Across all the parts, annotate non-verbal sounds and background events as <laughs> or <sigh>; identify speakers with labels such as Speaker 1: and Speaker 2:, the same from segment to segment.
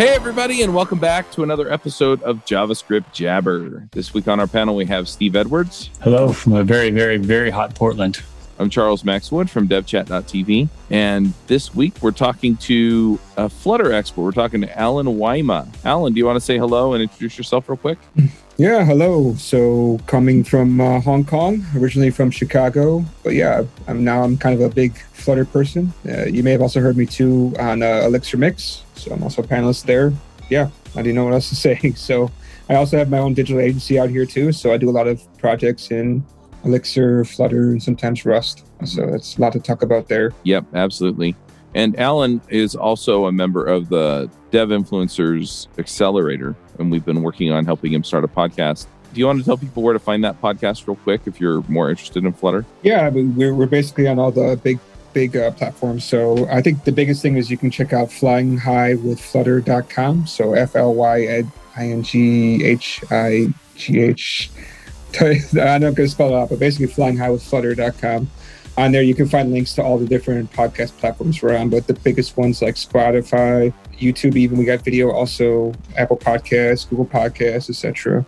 Speaker 1: Hey, everybody, and welcome back to another episode of JavaScript Jabber. This week on our panel, we have Steve Edwards.
Speaker 2: Hello from a very, very, very hot Portland.
Speaker 1: I'm Charles Max Wood from devchat.tv. And this week, we're talking to a Flutter expert. We're talking to Allen Wyma. Allen, do you want to say hello and introduce yourself real quick? <laughs>
Speaker 3: Yeah, hello. So coming from uh, Hong Kong, originally from Chicago, but yeah, I'm now I'm kind of a big Flutter person. Uh, you may have also heard me too on uh, Elixir Mix, so I'm also a panelist there. Yeah, I didn't know what else to <laughs> say. So I also have my own digital agency out here too. So I do a lot of projects in Elixir, Flutter, and sometimes Rust. So that's a lot to talk about there.
Speaker 1: Yep, absolutely. And Allen is also a member of the Dev Influencers Accelerator, and we've been working on helping him start a podcast. Do you want to tell people where to find that podcast real quick if you're more interested in Flutter?
Speaker 3: Yeah, I mean, we're, we're basically on all the big big uh, platforms. So I think the biggest thing is you can check out flying high with flutter.com. So F L Y I N G H I G H. I'm not going to spell it out, but basically flying high with flutter.com. On there, you can find links to all the different podcast platforms we're on, but the biggest ones like Spotify, YouTube, even we got video, also Apple Podcasts, Google Podcasts, etc.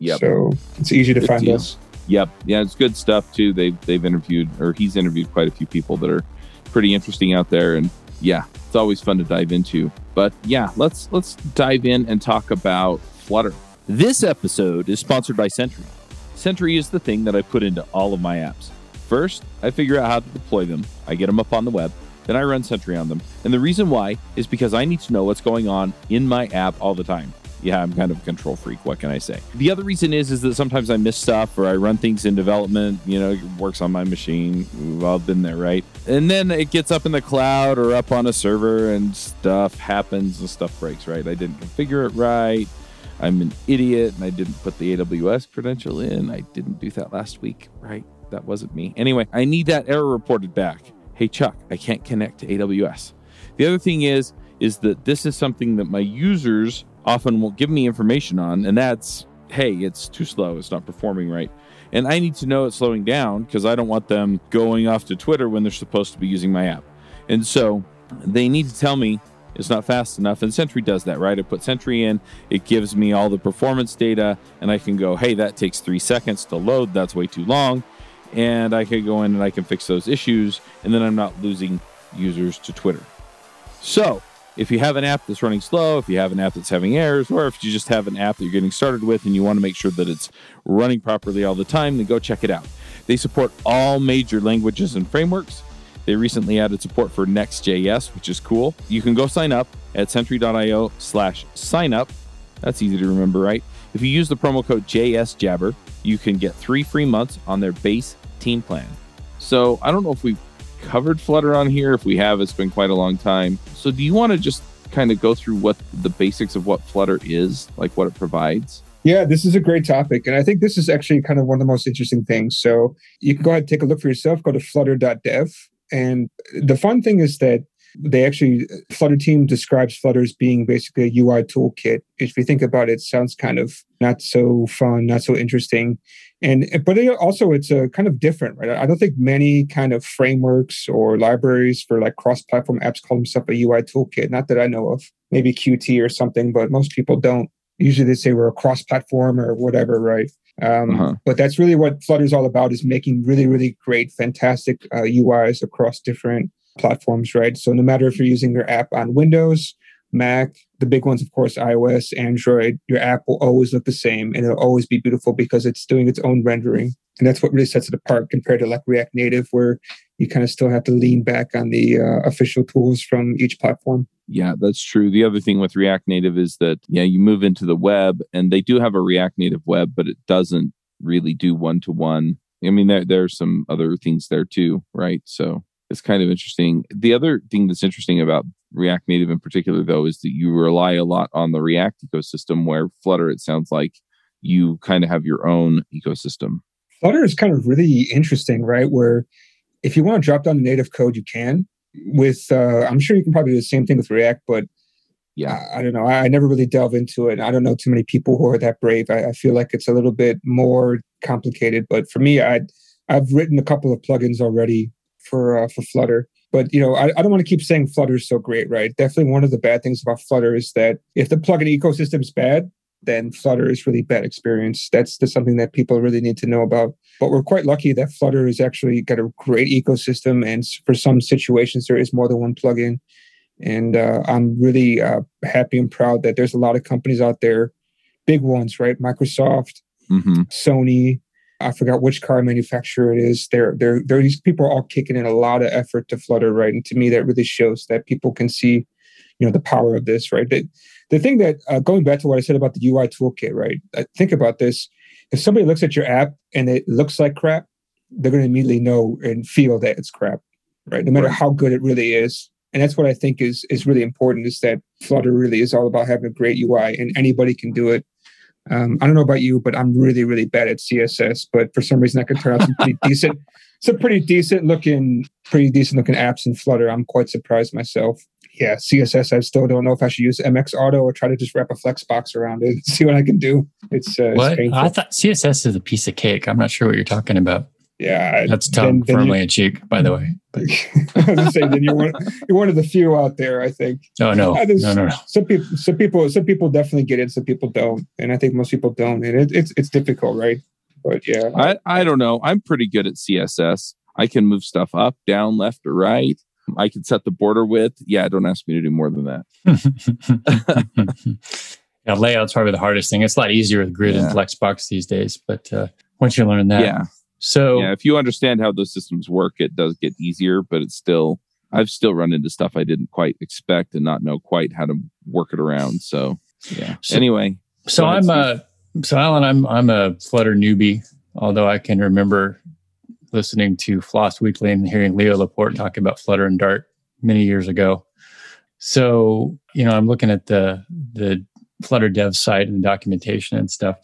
Speaker 1: Yep.
Speaker 3: So it's easy to
Speaker 1: Good
Speaker 3: find
Speaker 1: deal.
Speaker 3: us.
Speaker 1: Yep. Yeah, it's good stuff too. They've they've interviewed or he's interviewed quite a few people that are pretty interesting out there. And yeah, it's always fun to dive into. But yeah, let's let's dive in and talk about Flutter. This episode is sponsored by Sentry. Sentry is the thing that I put into all of my apps. First, I figure out how to deploy them. I get them up on the web. Then I run Sentry on them. And the reason why is because I need to know what's going on in my app all the time. Yeah, I'm kind of a control freak. What can I say? The other reason is is that sometimes I miss stuff or I run things in development. You know, it works on my machine. We've all been there, right? And then it gets up in the cloud or up on a server, and stuff happens and stuff breaks. Right? I didn't configure it right. I'm an idiot, and I didn't put the AWS credential in. I didn't do that last week. Right? That wasn't me. Anyway, I need that error reported back. Hey Chuck, I can't connect to AWS. The other thing is is that this is something that my users often won't give me information on, and that's hey, it's too slow, it's not performing right. And I need to know it's slowing down because I don't want them going off to Twitter when they're supposed to be using my app. And so they need to tell me it's not fast enough. And Sentry does that, right? I put Sentry in, it gives me all the performance data, and I can go, hey, that takes three seconds to load. That's way too long. And I can go in and I can fix those issues, and then I'm not losing users to Twitter. So, if you have an app that's running slow, if you have an app that's having errors, or if you just have an app that you're getting started with and you want to make sure that it's running properly all the time, then go check it out. They support all major languages and frameworks. They recently added support for Next.js, which is cool. You can go sign up at sentry.io slash sign up. That's easy to remember, right? If you use the promo code JSJabber, you can get three free months on their base team plan. So I don't know if we've covered Flutter on here. If we have, it's been quite a long time. So do you want to just kind of go through what the basics of what Flutter is, like what it provides?
Speaker 3: Yeah, this is a great topic. And I think this is actually kind of one of the most interesting things. So you can go ahead and take a look for yourself, go to flutter.dev. And the fun thing is that they actually, Flutter team describes Flutter as being basically a UI toolkit. If you think about it, it sounds kind of not so fun, not so interesting. And but it also it's a kind of different, right? I don't think many kind of frameworks or libraries for like cross-platform apps call themselves a UI toolkit. Not that I know of. Maybe Qt or something, but most people don't. Usually they say we're a cross-platform or whatever, right? Um,
Speaker 1: Uh-huh.
Speaker 3: But that's really what Flutter is all about: is making really, really great, fantastic uh, UIs across different platforms, right? So no matter if you're using your app on Windows, Mac, the big ones, of course, iOS, Android, your app will always look the same and it'll always be beautiful because it's doing its own rendering. And that's what really sets it apart compared to like React Native, where you kind of still have to lean back on the uh, official tools from each platform.
Speaker 1: Yeah, that's true. The other thing with React Native is that, yeah, you move into the web and they do have a React Native web, but it doesn't really do one to one. I mean, there, there's some other things there too, right? So it's kind of interesting. The other thing that's interesting about React Native in particular, though, is that you rely a lot on the React ecosystem, where Flutter, it sounds like you kind of have your own ecosystem.
Speaker 3: Flutter is kind of really interesting, right? Where if you want to drop down the native code, you can. With uh, I'm sure you can probably do the same thing with React, but
Speaker 1: Yeah.
Speaker 3: I, I don't know. I, I never really delve into it. I don't know too many people who are that brave. I, I feel like it's a little bit more complicated. But for me, I I've written a couple of plugins already for uh, for Flutter. But you know, I, I don't want to keep saying Flutter is so great, right? Definitely one of the bad things about Flutter is that if the plugin ecosystem is bad, then Flutter is really bad experience. That's just something that people really need to know about. But we're quite lucky that Flutter has actually got a great ecosystem, and for some situations there is more than one plugin. And uh, I'm really uh, happy and proud that there's a lot of companies out there, big ones, right? Microsoft,
Speaker 1: hmm
Speaker 3: Sony. I forgot which car manufacturer it is. They're, they're, they're, these people are all kicking in a lot of effort to Flutter, right? And to me, that really shows that people can see, you know, the power of this, right? The, the thing that, uh, going back to what I said about the UI toolkit, right? Uh, think about this. If somebody looks at your app and it looks like crap, they're going to immediately know and feel that it's crap, right? No matter
Speaker 1: Right.
Speaker 3: how good it really is. And that's what I think is is really important is that Flutter really is all about having a great UI and anybody can do it. Um, I don't know about you, but I'm really, really bad at CSS. But for some reason, I can turn out some pretty <laughs> decent, some pretty decent looking, pretty decent looking apps in Flutter. I'm quite surprised myself. Yeah, CSS. I still don't know if I should use MX Auto or try to just wrap a flex box around it and <laughs> see what I can do. It's, uh, it's
Speaker 2: What?
Speaker 3: painful.
Speaker 2: I thought CSS is a piece of cake. I'm not sure what you're talking about.
Speaker 3: yeah,
Speaker 2: That's tongue
Speaker 3: then you-
Speaker 2: firmly in cheek, by the way.
Speaker 3: I was gonna say, then you're one, you're one of the few out there. I think.
Speaker 2: no, no,
Speaker 3: Uh,
Speaker 2: no, no, no.
Speaker 3: some people some people some people definitely get it some people don't and i think most people don't and it, it's it's difficult right but yeah
Speaker 1: I, I don't know. I'm pretty good at CSS. I can move stuff up, down, left, or right. I can set the border width. Yeah, don't ask me to do more than that. <laughs>
Speaker 2: yeah, layout's probably the hardest thing. It's a lot easier with grid
Speaker 1: Yeah.
Speaker 2: and flexbox these days, but uh, once you learn that,
Speaker 1: yeah.
Speaker 2: so
Speaker 1: Yeah. If you understand how those systems work, it does get easier, but it's still, I've still run into stuff I didn't quite expect and not know quite how to work it around. So, yeah.
Speaker 2: So-
Speaker 1: anyway,
Speaker 2: So I'm a so Allen, I'm I'm a Flutter newbie, although I can remember listening to Floss Weekly and hearing Leo Laporte talk about Flutter and Dart many years ago. So, you know, I'm looking at the the Flutter dev site and documentation and stuff.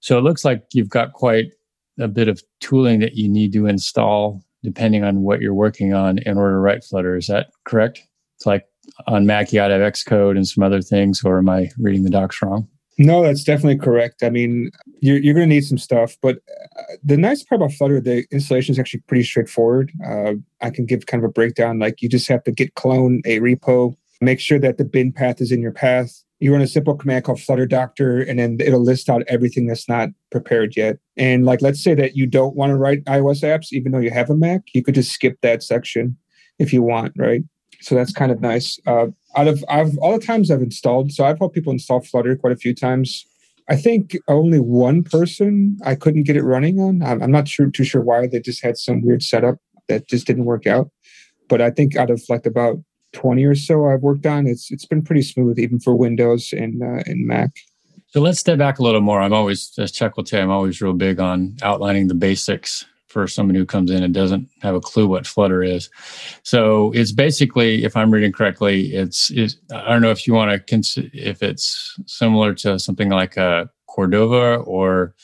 Speaker 2: So it looks like you've got quite a bit of tooling that you need to install depending on what you're working on in order to write Flutter. Is that correct? It's like on Mac, you ought to have Xcode and some other things, or am I reading the docs wrong?
Speaker 3: No that's definitely correct. I mean you're, you're going to need some stuff but uh, the nice part about flutter the installation is actually pretty straightforward. Uh, i can give kind of a breakdown like you just have to git clone a repo make sure that the bin path is in your path. You run a simple command called flutter doctor and then it'll list out everything that's not prepared yet. And like let's say that you don't want to write ios apps even though you have a mac you could just skip that section if you want right so that's kind of nice uh, out of I've all the times I've installed, so I've helped people install Flutter quite a few times. I think only one person I couldn't get it running on. I'm, I'm not sure too sure why. They just had some weird setup that just didn't work out. But I think out of like about 20 or so I've worked on, it's it's been pretty smooth even for Windows and uh, and Mac.
Speaker 2: So let's step back a little more. I'm always, as Chuck will tell you, I'm always real big on outlining the basics for someone who comes in and doesn't have a clue what Flutter is. So it's basically, if I'm reading correctly, it's, it's I don't know if you want to consider if it's similar to something like a Cordova or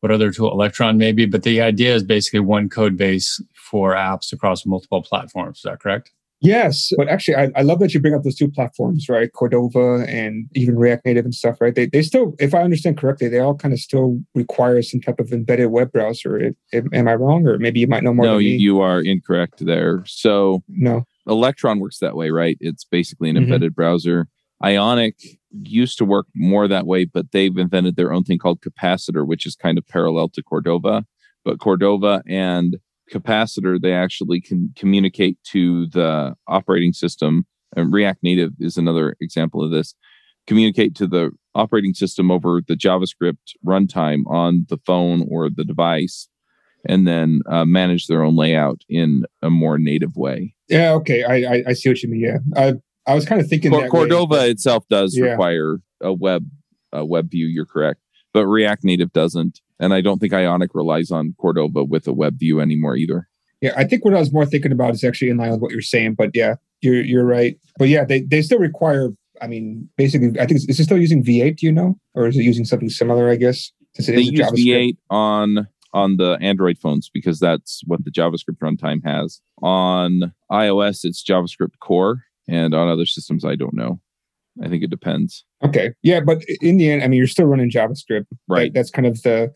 Speaker 2: what other tool, Electron maybe, but the idea is basically one code base for apps across multiple platforms. Is that correct?
Speaker 3: Yes, but actually, I, I love that you bring up those two platforms, right? Cordova and even React Native and stuff, right? They, they still, if I understand correctly, they all kind of still require some type of embedded web browser. It, am, am I wrong, or maybe you might know more
Speaker 1: no,
Speaker 3: than
Speaker 1: you, you are incorrect there. So,
Speaker 3: no,
Speaker 1: Electron works that way, right? It's basically an
Speaker 3: Mhm.
Speaker 1: embedded browser. Ionic used to work more that way, but they've invented their own thing called Capacitor, which is kind of parallel to Cordova. But Cordova and Capacitor, they actually can communicate to the operating system. And React Native is another example of this. Communicate to the operating system over the JavaScript runtime on the phone or the device, and then uh, manage their own layout in a more native way.
Speaker 3: yeah, okay, I, I I see what you mean. Yeah, I I was kind of thinking
Speaker 1: Cor-
Speaker 3: that way,
Speaker 1: Cordova
Speaker 3: but-
Speaker 1: itself does
Speaker 3: Yeah.
Speaker 1: require a web a web view. You're correct, but React Native doesn't, and I don't think Ionic relies on Cordova with a web view anymore either.
Speaker 3: Yeah, I think what I was more thinking about is actually in line with what you're saying. But yeah, you're you're right. But yeah, they, they still require. I mean, basically, I think is it still using V8? Do you know, or is it using something similar? I guess since it
Speaker 1: They
Speaker 3: is
Speaker 1: use
Speaker 3: JavaScript.
Speaker 1: V8 on on the Android phones because that's what the JavaScript runtime has. On iOS, it's JavaScript Core, and on other systems, I don't know. I think it depends.
Speaker 3: Okay, yeah, but in the end, I mean, you're still running JavaScript.
Speaker 1: Right.
Speaker 3: That- that's kind of the.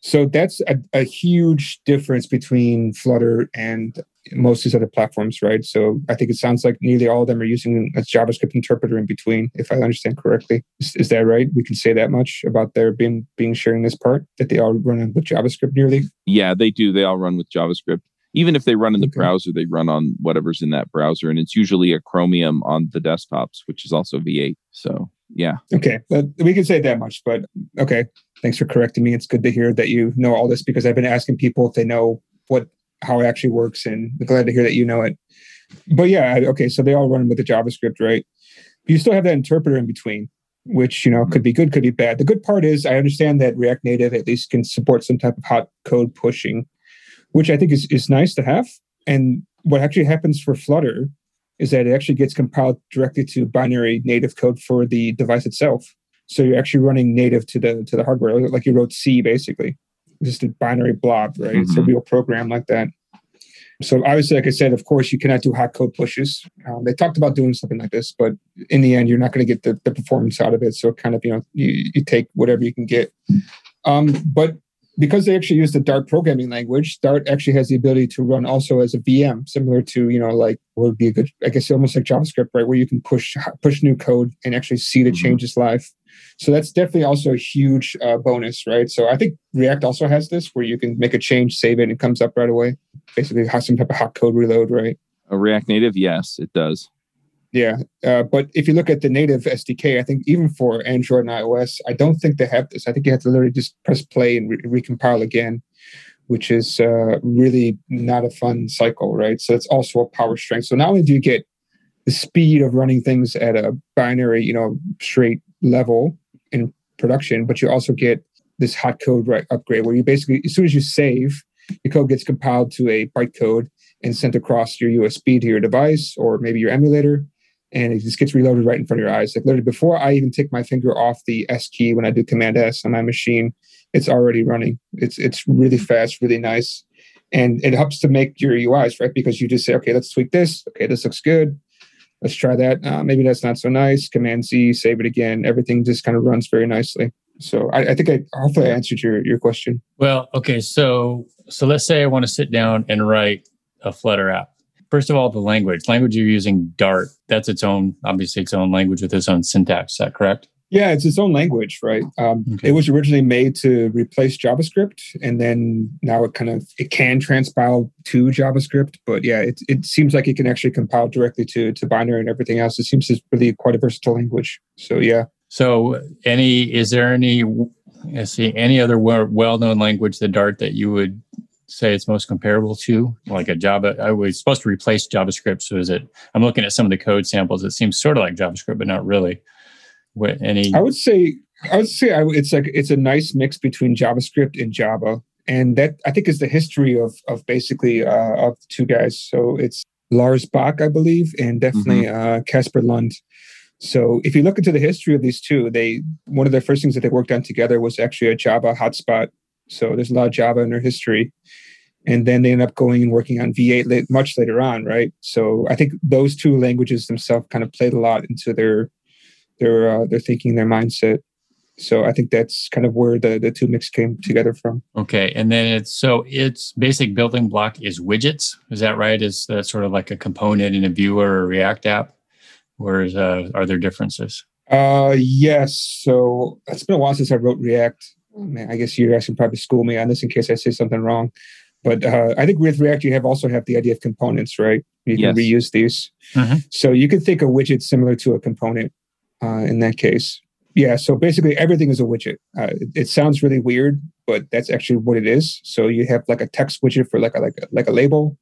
Speaker 3: So that's a, a huge difference between Flutter and most of these other platforms, right? So I think it sounds like nearly all of them are using a JavaScript interpreter in between, if I understand correctly. Is, is that right? We can say that much about their being being sharing this part that they all run with JavaScript nearly.
Speaker 1: Yeah, they do. They all run with JavaScript. Even if they run in the okay. browser, they run on whatever's in that browser, and it's usually a Chromium on the desktops, which is also V8. So yeah.
Speaker 3: Okay, uh, we can say that much, but okay. Thanks for correcting me. It's good to hear that you know all this because I've been asking people if they know what how it actually works, and I'm glad to hear that you know it. But yeah, okay, so they all run with the JavaScript, right? But you still have that interpreter in between, which you know mm-hmm. could be good, could be bad. The good part is I understand that React Native at least can support some type of hot code pushing, which I think is is nice to have. And what actually happens for Flutter is that it actually gets compiled directly to binary native code for the device itself. So you're actually running native to the to the hardware, like you wrote C basically just a binary blob, right? Mm-hmm. It's a mm-hmm. real program like that. So obviously, like I said, of course, you cannot do hot code pushes. Um, they talked about doing something like this, but in the end, you're not going to get the, the performance out of it. So kind of, you know, you, you take whatever you can get. Um, but because they actually use the Dart programming language, Dart actually has the ability to run also as a VM, similar to you know like what would be a good, I guess, almost like JavaScript, right, where you can push push new code and actually see the mm-hmm. changes live. So that's definitely also a huge uh, bonus, right? So I think React also has this where you can make a change, save it, and it comes up right away. Basically, has some type of hot code reload, right?
Speaker 1: A React Native, yes, it does.
Speaker 3: Yeah, uh, but if you look at the native SDK, I think even for Android and iOS, I don't think they have this. I think you have to literally just press play and re- recompile again, which is uh, really not a fun cycle, right? So it's also a power strength. So not only do you get the speed of running things at a binary, you know, straight level in production, but you also get this hot code right upgrade where you basically, as soon as you save, your code gets compiled to a bytecode and sent across your USB to your device or maybe your emulator. And it just gets reloaded right in front of your eyes. Like literally before I even take my finger off the S key when I do Command S on my machine, it's already running. It's it's really fast, really nice. And it helps to make your UIs, right? Because you just say, okay, let's tweak this. Okay, this looks good let's try that. Uh, maybe that's not so nice. Command Z, save it again. Everything just kind of runs very nicely. So I, I think I hopefully I answered your your question.
Speaker 2: Well, okay. So so let's say I want to sit down and write a Flutter app. First of all, the language. Language you're using Dart. That's its own, obviously its own language with its own syntax. Is that correct?
Speaker 3: Yeah, it's its own language, right? Um, okay. It was originally made to replace JavaScript, and then now it kind of it can transpile to JavaScript. But yeah, it it seems like it can actually compile directly to to binary and everything else. It seems to really quite a versatile language. So yeah.
Speaker 2: So any is there any I see any other well known language the Dart that you would say it's most comparable to like a java i was supposed to replace javascript so is it i'm looking at some of the code samples it seems sort of like javascript but not really what any?
Speaker 3: I would say I would say I, it's like it's a nice mix between JavaScript and Java, and that I think is the history of of basically uh, of two guys. So it's Lars Bak, I believe, and definitely Kasper mm-hmm. uh, Lund. So if you look into the history of these two, they one of the first things that they worked on together was actually a Java hotspot. So there's a lot of Java in their history. And then they end up going and working on V8 late, much later on, right? So I think those two languages themselves kind of played a lot into their their uh, their thinking, their mindset. So I think that's kind of where the the two mix came together from.
Speaker 2: Okay, and then it's so its basic building block is widgets. Is that right? Is that sort of like a component in a Vue or React app? Or is, uh, are there differences?
Speaker 3: Uh, yes. So it's been a while since I wrote React. Man, I guess you guys can probably school me on this in case I say something wrong. But uh, I think with React, you have also have the idea of components, right? You can yes. reuse these. Mm-hmm. So you can think of widgets similar to a component uh, in that case. Yeah, so basically everything is a widget. Uh, it, it, sounds really weird, but that's actually what it is. So you have like a text widget for like a like a, like a label.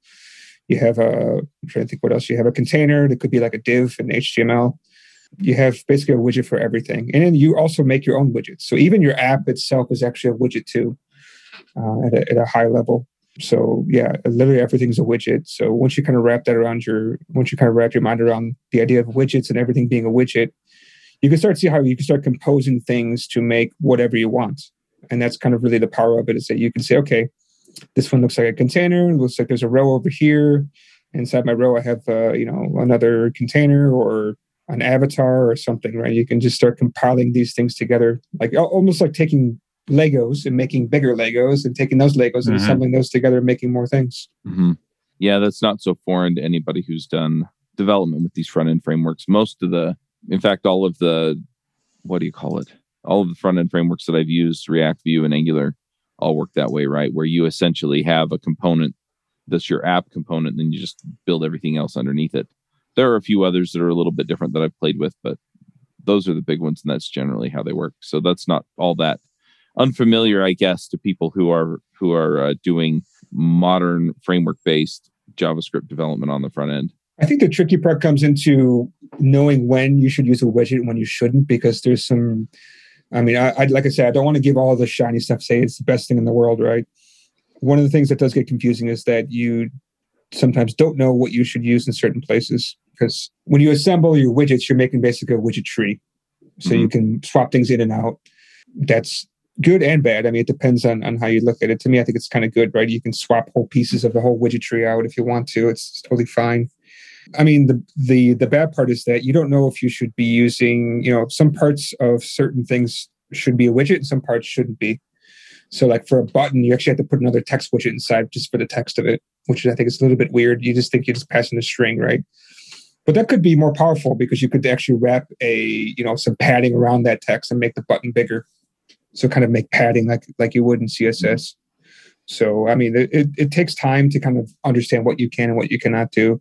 Speaker 3: You have a I'm trying to think what else. You have a container that could be like a div in HTML. You have basically a widget for everything, and then you also make your own widgets. So even your app itself is actually a widget too, uh, at, a, at a high level. So yeah, literally everything's a widget. So once you kind of wrap that around your, once you kind of wrap your mind around the idea of widgets and everything being a widget, you can start to see how you can start composing things to make whatever you want. And that's kind of really the power of it is that you can say, okay, this one looks like a container. Looks like there's a row over here. Inside my row, I have, uh, you know, another container or an avatar or something, right? You can just start compiling these things together, like almost like taking Legos and making bigger Legos and taking those Legos mm-hmm. and assembling those together and making more things.
Speaker 1: Mm-hmm. Yeah, that's not so foreign to anybody who's done development with these front end frameworks. Most of the, in fact, all of the, what do you call it? All of the front end frameworks that I've used, React, Vue, and Angular, all work that way, right? Where you essentially have a component that's your app component, and then you just build everything else underneath it. There are a few others that are a little bit different that I've played with, but those are the big ones, and that's generally how they work. So that's not all that unfamiliar, I guess, to people who are who are uh, doing modern framework based JavaScript development on the front end.
Speaker 3: I think the tricky part comes into knowing when you should use a widget and when you shouldn't, because there's some. I mean, I, I like I said, I don't want to give all the shiny stuff. Say it's the best thing in the world, right? One of the things that does get confusing is that you sometimes don't know what you should use in certain places because when you assemble your widgets, you're making basically a widget tree, so mm-hmm. you can swap things in and out. That's good and bad. I mean, it depends on, on how you look at it. To me, I think it's kind of good, right? You can swap whole pieces of the whole widget tree out if you want to. It's totally fine. I mean, the the the bad part is that you don't know if you should be using, you know, some parts of certain things should be a widget and some parts shouldn't be. So, like for a button, you actually have to put another text widget inside just for the text of it, which I think is a little bit weird. You just think you're just passing a string, right? But that could be more powerful because you could actually wrap a, you know, some padding around that text and make the button bigger. So kind of make padding like like you would in css so i mean it, it takes time to kind of understand what you can and what you cannot do.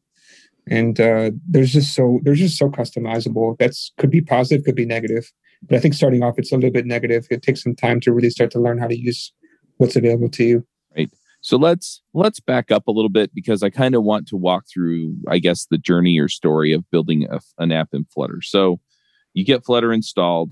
Speaker 3: And uh, there's just so there's just so customizable. That's could be positive could be negative. But i think starting off it's a little bit negative. It takes some time to really start to learn how to use what's available to you
Speaker 1: so let's let's back up a little bit because i kind of want to walk through i guess the journey or story of building a, an app in flutter so you get flutter installed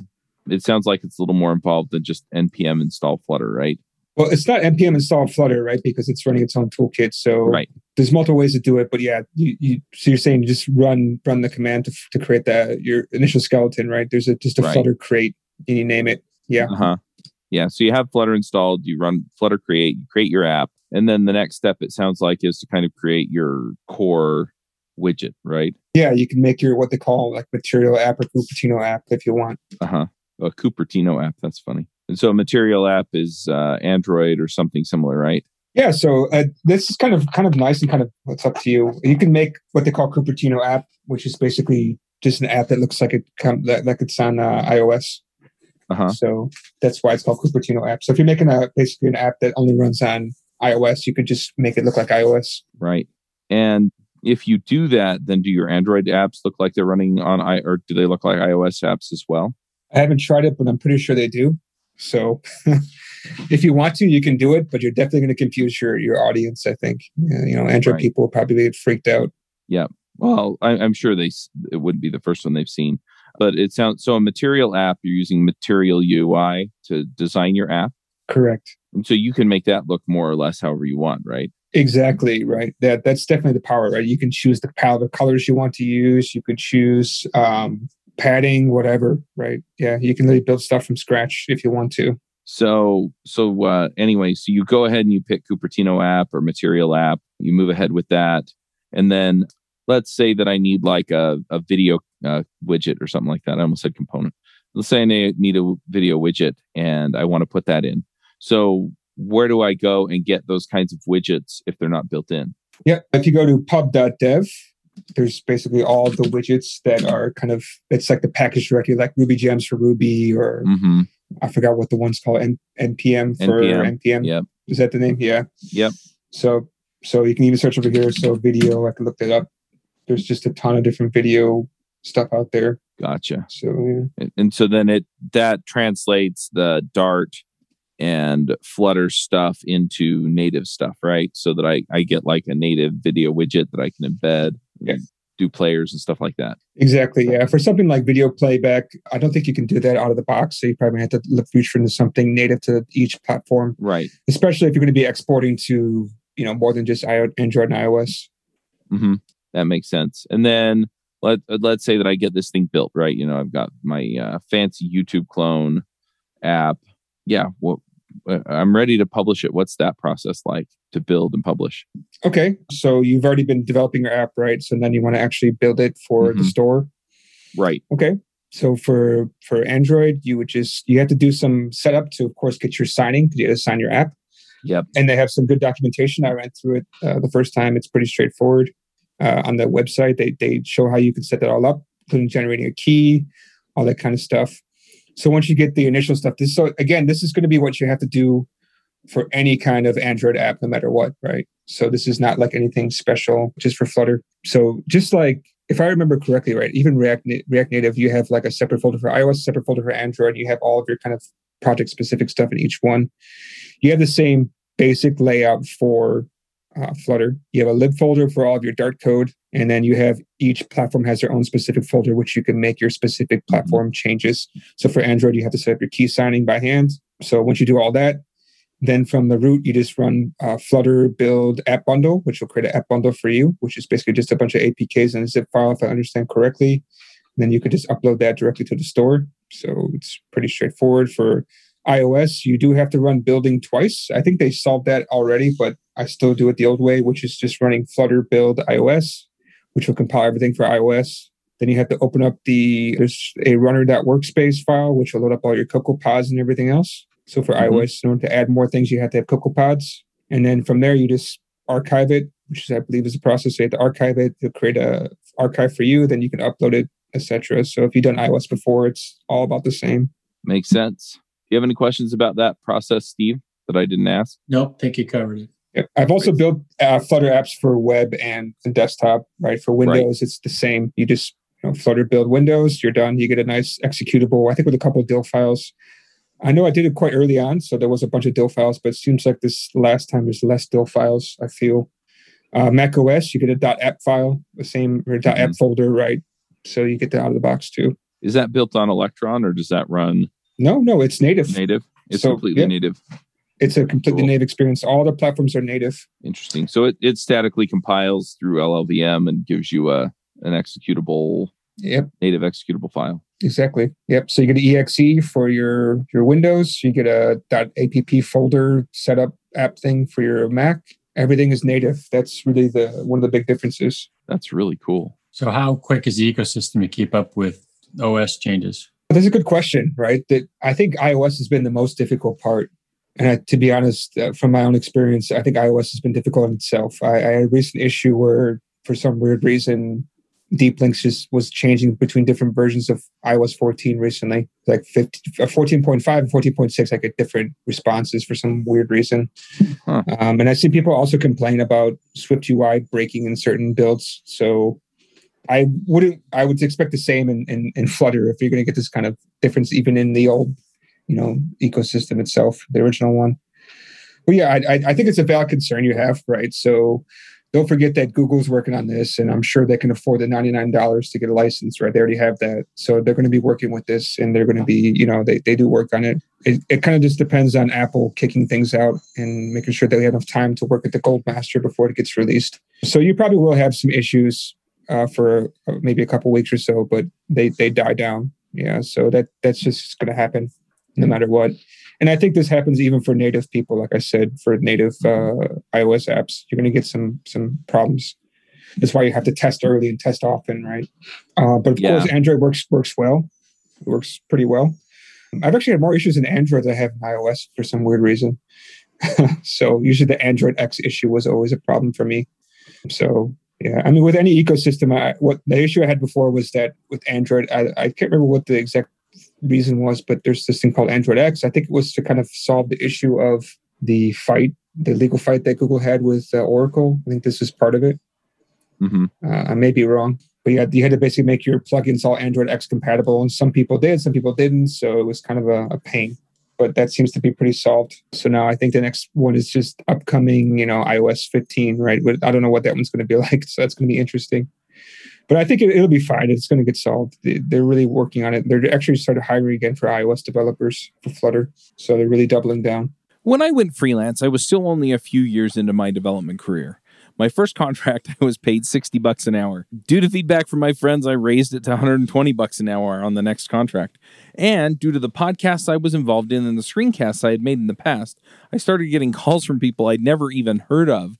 Speaker 1: it sounds like it's a little more involved than just npm install Flutter, right?
Speaker 3: Well, it's not npm install Flutter, right? Because it's running its own toolkit. So
Speaker 1: right.
Speaker 3: there's multiple ways to do it. But yeah, you, you so you're saying you just run run the command to, to create the your initial skeleton, right? There's a just a right. Flutter create and you name it. Yeah.
Speaker 1: Uh-huh. Yeah. So you have Flutter installed, you run Flutter create, you create your app. And then the next step, it sounds like, is to kind of create your core widget, right?
Speaker 3: Yeah, you can make your what they call like material app or Cupertino app if you want.
Speaker 1: Uh huh a Cupertino app. That's funny. And so a Material app is uh, Android or something similar, right?
Speaker 3: Yeah. So uh, this is kind of kind of nice and kind of what's up to you. You can make what they call Cupertino app, which is basically just an app that looks like it come that like it's on uh, iOS. Uh-huh. So that's why it's called Cupertino app. So if you're making a basically an app that only runs on iOS, you could just make it look like iOS.
Speaker 1: Right. And if you do that, then do your Android apps look like they're running on i or do they look like iOS apps as well?
Speaker 3: I haven't tried it, but I'm pretty sure they do. So <laughs> if you want to, you can do it, but you're definitely going to confuse your your audience. I think you know Android right. people will probably get freaked out.
Speaker 1: Yeah, well, I, am sure they it wouldn't be the first one they've seen, but it sounds so a Material app. You're using Material UI to design your app.
Speaker 3: Correct.
Speaker 1: And so you can make that look more or less however you want, right?
Speaker 3: Exactly right. That that's definitely the power, right? You can choose the palette of colors you want to use. You could choose um, padding, whatever, right? Yeah, you can really build stuff from scratch if you want to.
Speaker 1: So, so uh, anyway, so you go ahead and you pick Cupertino app or Material app. You move ahead with that, and then let's say that I need like a, a video uh, widget or something like that. I almost said component. Let's say I need a video widget and I want to put that in. So, where do I go and get those kinds of widgets if they're not built in?
Speaker 3: Yeah, if you go to pub.dev there's basically all the widgets that are kind of it's like the package directory like ruby gems for ruby or mm-hmm. i forgot what the one's called N- npm for npm, npm.
Speaker 1: yep
Speaker 3: is that the name yeah
Speaker 1: yep
Speaker 3: so so you can even search over here so video i can look that up there's just a ton of different video stuff out there
Speaker 1: gotcha
Speaker 3: so yeah.
Speaker 1: and, so then it that translates the dart and flutter stuff into native stuff right so that i i get like a native video widget that i can embed yeah. do players and stuff like that.
Speaker 3: Exactly. Yeah. For something like video playback, I don't think you can do that out of the box. So you probably have to look future into something native to each platform.
Speaker 1: Right.
Speaker 3: Especially if you're going to be exporting to, you know, more than just Android and iOS.
Speaker 1: Mm-hmm. That makes sense. And then let let's say that I get this thing built, right? You know, I've got my uh, fancy YouTube clone app. Yeah. What uh, I'm ready to publish it. What's that process like to build and publish?
Speaker 3: Okay. So you've already been developing your app, right? So then you want to actually build it for mm-hmm. the store.
Speaker 1: Right.
Speaker 3: Okay. So for for Android, you would just you have to do some setup to, of course, get your signing. You have to sign your app.
Speaker 1: Yep.
Speaker 3: And they have some good documentation. I went through it uh, the first time. It's pretty straightforward. Uh, on the website, they they show how you can set that all up, including generating a key, all that kind of stuff. So once you get the initial stuff, this so again, this is going to be what you have to do for any kind of Android app, no matter what, right? So this is not like anything special just for Flutter. So just like if I remember correctly, right, even React React Native, you have like a separate folder for iOS, separate folder for Android. You have all of your kind of project specific stuff in each one. You have the same basic layout for uh, Flutter. You have a lib folder for all of your Dart code, and then you have each platform has their own specific folder, which you can make your specific mm-hmm. platform changes. So for Android, you have to set up your key signing by hand. So once you do all that, then from the root, you just run uh, Flutter build app bundle, which will create an app bundle for you, which is basically just a bunch of APKs and a zip file, if I understand correctly. And then you could just upload that directly to the store. So it's pretty straightforward for iOS, you do have to run building twice. I think they solved that already, but I still do it the old way, which is just running Flutter build iOS, which will compile everything for iOS. Then you have to open up the there's a runner.workspace file, which will load up all your CocoaPods and everything else. So for mm-hmm. iOS, in order to add more things, you have to have CocoaPods. And then from there, you just archive it, which is, I believe is the process. So you have to archive it to create a archive for you. Then you can upload it, etc. So if you've done iOS before, it's all about the same.
Speaker 1: Makes sense you have any questions about that process, Steve, that I didn't ask?
Speaker 2: Nope, think you covered it.
Speaker 3: Yeah. I've also built uh, Flutter apps for web and, and desktop. Right for Windows, right. it's the same. You just you know, Flutter build Windows. You're done. You get a nice executable. I think with a couple of DLL files. I know I did it quite early on, so there was a bunch of DLL files, but it seems like this last time there's less DLL files. I feel. Uh, Mac OS, you get a .app file, the same or .app mm-hmm. folder, right? So you get that out of the box too.
Speaker 1: Is that built on Electron or does that run
Speaker 3: no, no, it's native.
Speaker 1: Native. It's so, completely yeah, native.
Speaker 3: It's a completely cool. native experience. All the platforms are native.
Speaker 1: Interesting. So it, it statically compiles through LLVM and gives you a an executable
Speaker 3: yep.
Speaker 1: native executable file.
Speaker 3: Exactly. Yep. So you get an exe for your your Windows. You get a .app folder setup app thing for your Mac. Everything is native. That's really the one of the big differences.
Speaker 1: That's really cool.
Speaker 2: So how quick is the ecosystem to keep up with OS changes?
Speaker 3: That's a good question, right? That I think iOS has been the most difficult part. And I, to be honest, uh, from my own experience, I think iOS has been difficult in itself. I, I, had a recent issue where, for some weird reason, Deep Links just was changing between different versions of iOS 14 recently, like 15, uh, 14.5 and 14.6. I get different responses for some weird reason. Huh. Um, and I see people also complain about Swift UI breaking in certain builds. So I wouldn't. I would expect the same in, in, in Flutter if you're going to get this kind of difference, even in the old, you know, ecosystem itself, the original one. But yeah, I, I think it's a valid concern you have, right? So don't forget that Google's working on this, and I'm sure they can afford the $99 to get a license, right? They already have that. So they're going to be working with this, and they're going to be, you know, they, they do work on it. It, it kind of just depends on Apple kicking things out and making sure they have enough time to work with the Gold Master before it gets released. So you probably will have some issues uh, for uh, maybe a couple weeks or so, but they they die down. Yeah, so that that's just going to happen no matter what. And I think this happens even for native people. Like I said, for native uh, iOS apps, you're going to get some some problems. That's why you have to test early and test often, right? Uh, but of yeah. course, Android works works well. It works pretty well. I've actually had more issues in Android than I have in iOS for some weird reason. <laughs> so usually the Android X issue was always a problem for me. So yeah, I mean, with any ecosystem, I, what the issue I had before was that with Android, I, I can't remember what the exact reason was, but there's this thing called Android X. I think it was to kind of solve the issue of the fight, the legal fight that Google had with uh, Oracle. I think this is part of it. Mm-hmm. Uh, I may be wrong, but you had, you had to basically make your plugins all Android X compatible, and some people did, some people didn't. So it was kind of a, a pain but that seems to be pretty solved. So now I think the next one is just upcoming, you know, iOS 15, right? But I don't know what that one's going to be <laughs> like. So that's going to be interesting. But I think it, will be fine. It's going to get solved. They're really working on it. They're actually started hiring again for iOS developers for Flutter. So they're really doubling down.
Speaker 4: When I went freelance, I was still only a few years into my development career. My first contract, <laughs> I was paid 60 bucks an hour. Due to feedback from my friends, I raised it to 120 bucks an hour on the next contract. And due to the podcasts I was involved in and the screencasts I had made in the past, I started getting calls from people I'd never even heard of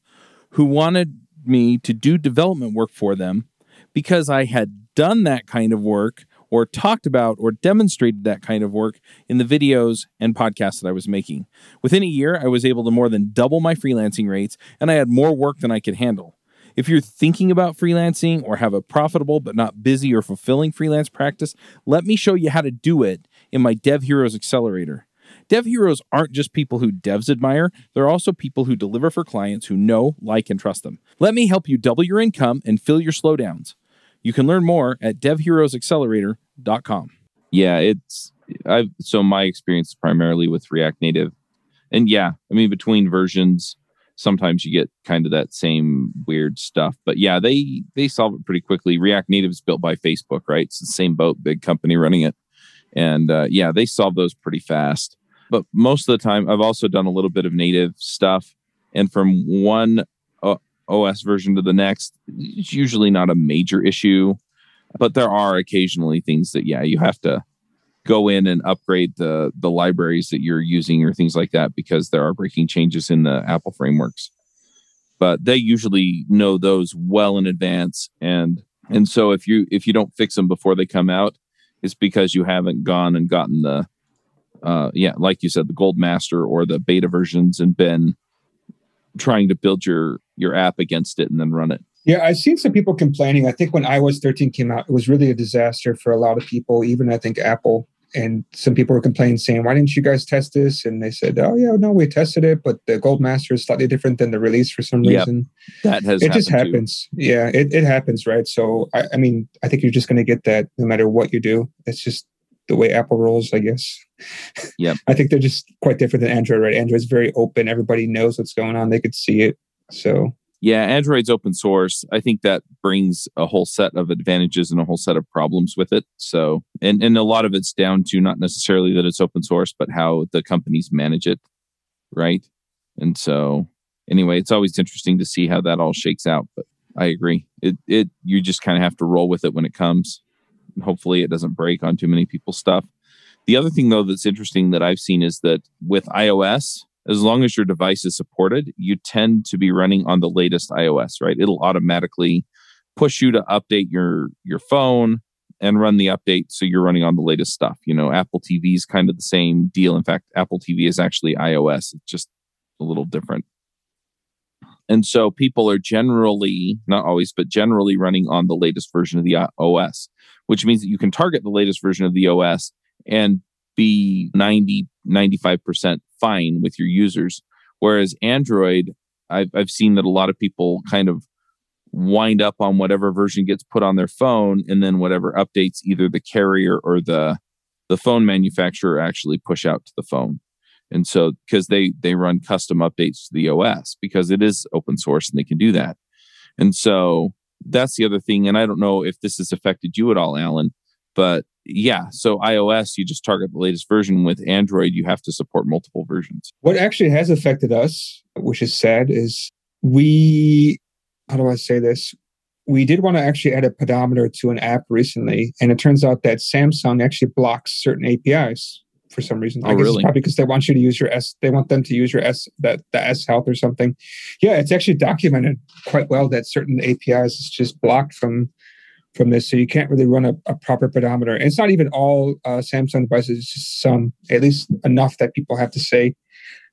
Speaker 4: who wanted me to do development work for them because I had done that kind of work or talked about or demonstrated that kind of work in the videos and podcasts that I was making. Within a year, I was able to more than double my freelancing rates and I had more work than I could handle. If you're thinking about freelancing or have a profitable but not busy or fulfilling freelance practice, let me show you how to do it in my Dev Heroes Accelerator. Dev heroes aren't just people who devs admire, they're also people who deliver for clients who know, like, and trust them. Let me help you double your income and fill your slowdowns. You can learn more at devheroesaccelerator.com.
Speaker 1: Yeah, it's I've so my experience primarily with React Native. And yeah, I mean between versions sometimes you get kind of that same weird stuff. But yeah, they they solve it pretty quickly. React Native is built by Facebook, right? It's the same boat, big company running it. And uh, yeah, they solve those pretty fast. But most of the time, I've also done a little bit of native stuff. And from one OS version to the next, it's usually not a major issue. But there are occasionally things that, yeah, you have to go in and upgrade the the libraries that you're using or things like that because there are breaking changes in the Apple frameworks. But they usually know those well in advance and and so if you if you don't fix them before they come out, it's because you haven't gone and gotten the uh, yeah, like you said, the gold master or the beta versions and been trying to build your your app against it and then run it.
Speaker 3: Yeah, I've seen some people complaining. I think when iOS 13 came out, it was really a disaster for a lot of people, even I think Apple. And some people were complaining, saying, Why didn't you guys test this? And they said, Oh, yeah, no, we tested it, but the Gold Master is slightly different than the release for some yep, reason.
Speaker 1: That has
Speaker 3: it just happens. Too. Yeah, it, it happens, right? So, I, I mean, I think you're just going to get that no matter what you do. It's just the way Apple rolls, I guess.
Speaker 1: Yeah. <laughs>
Speaker 3: I think they're just quite different than Android, right? Android's very open. Everybody knows what's going on. They could see it. So
Speaker 1: yeah, Android's open source. I think that brings a whole set of advantages and a whole set of problems with it. So, and, and a lot of it's down to not necessarily that it's open source, but how the companies manage it. Right. And so, anyway, it's always interesting to see how that all shakes out. But I agree. It, it, you just kind of have to roll with it when it comes hopefully it doesn't break on too many people's stuff. The other thing though that's interesting that I've seen is that with iOS, as long as your device is supported, you tend to be running on the latest iOS, right? It'll automatically push you to update your your phone and run the update so you're running on the latest stuff. You know, Apple TV is kind of the same deal. In fact, Apple TV is actually iOS. It's just a little different. And so people are generally, not always, but generally running on the latest version of the OS which means that you can target the latest version of the OS and be 90, 95% fine with your users. Whereas Android, I've, I've seen that a lot of people kind of wind up on whatever version gets put on their phone and then whatever updates either the carrier or the the phone manufacturer actually push out to the phone and so because they they run custom updates to the os because it is open source and they can do that and so that's the other thing. And I don't know if this has affected you at all, Allen, but yeah. So iOS, you just target the latest version. With Android, you have to support multiple versions.
Speaker 3: What actually has affected us, which is sad, is we, how do I say this? We did want to actually add a pedometer to an app recently, and it turns out that Samsung actually blocks certain APIs for some reason.
Speaker 1: Oh,
Speaker 3: I guess
Speaker 1: really?
Speaker 3: it's probably because they want you to use your S. They want them to use your S that the S health or something. Yeah, it's actually documented quite well that certain APIs is just blocked from from this, so you can't really run a, a proper pedometer. And it's not even all uh, Samsung devices; it's just some, at least enough that people have to say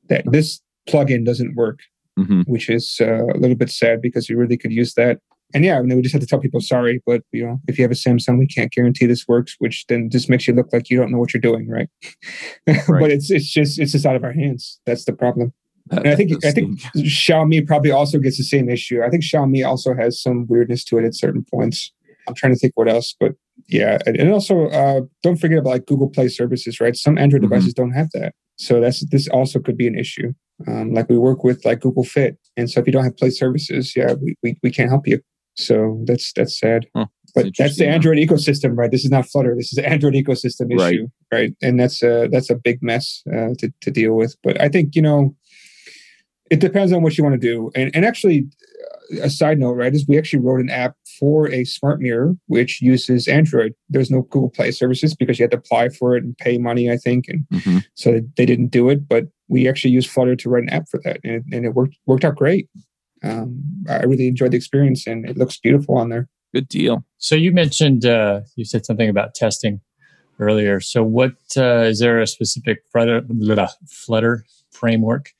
Speaker 3: that this plugin doesn't work,
Speaker 1: mm-hmm.
Speaker 3: which is uh, a little bit sad because you really could use that and yeah, I mean, we just have to tell people sorry, but you know, if you have a Samsung, we can't guarantee this works, which then just makes you look like you don't know what you're doing, right? <laughs> right. but it's it's just it's just out of our hands. That's the problem. That, and I think I think Xiaomi probably also gets the same issue. I think Xiaomi also has some weirdness to it at certain points. I'm trying to think what else, but yeah, and also uh, don't forget about like Google Play services, right? Some Android mm-hmm. devices don't have that, so that's this also could be an issue. Um, like we work with like Google Fit, and so if you don't have Play services, yeah, we, we, we can't help you. So that's that's sad.
Speaker 1: Huh,
Speaker 3: but that's the Android ecosystem, right? This is not Flutter. This is the <laughs> Android ecosystem issue, right? right? And that's a that's a big mess uh, to to deal with. But I think you know, it depends on what you want to do. And and actually, uh, a side note, right, is we actually wrote an app for a smart mirror which uses Android. There's no Google Play services because you had to apply for it and pay money, I think, and
Speaker 1: mm-hmm.
Speaker 3: so they didn't do it. But we actually used Flutter to write an app for that, and, and it worked worked out great um, I really enjoyed the experience and it looks beautiful on there.
Speaker 1: Good deal.
Speaker 2: So you mentioned uh, you said something about testing earlier. So what uh, is there a specific Flutter, Flutter framework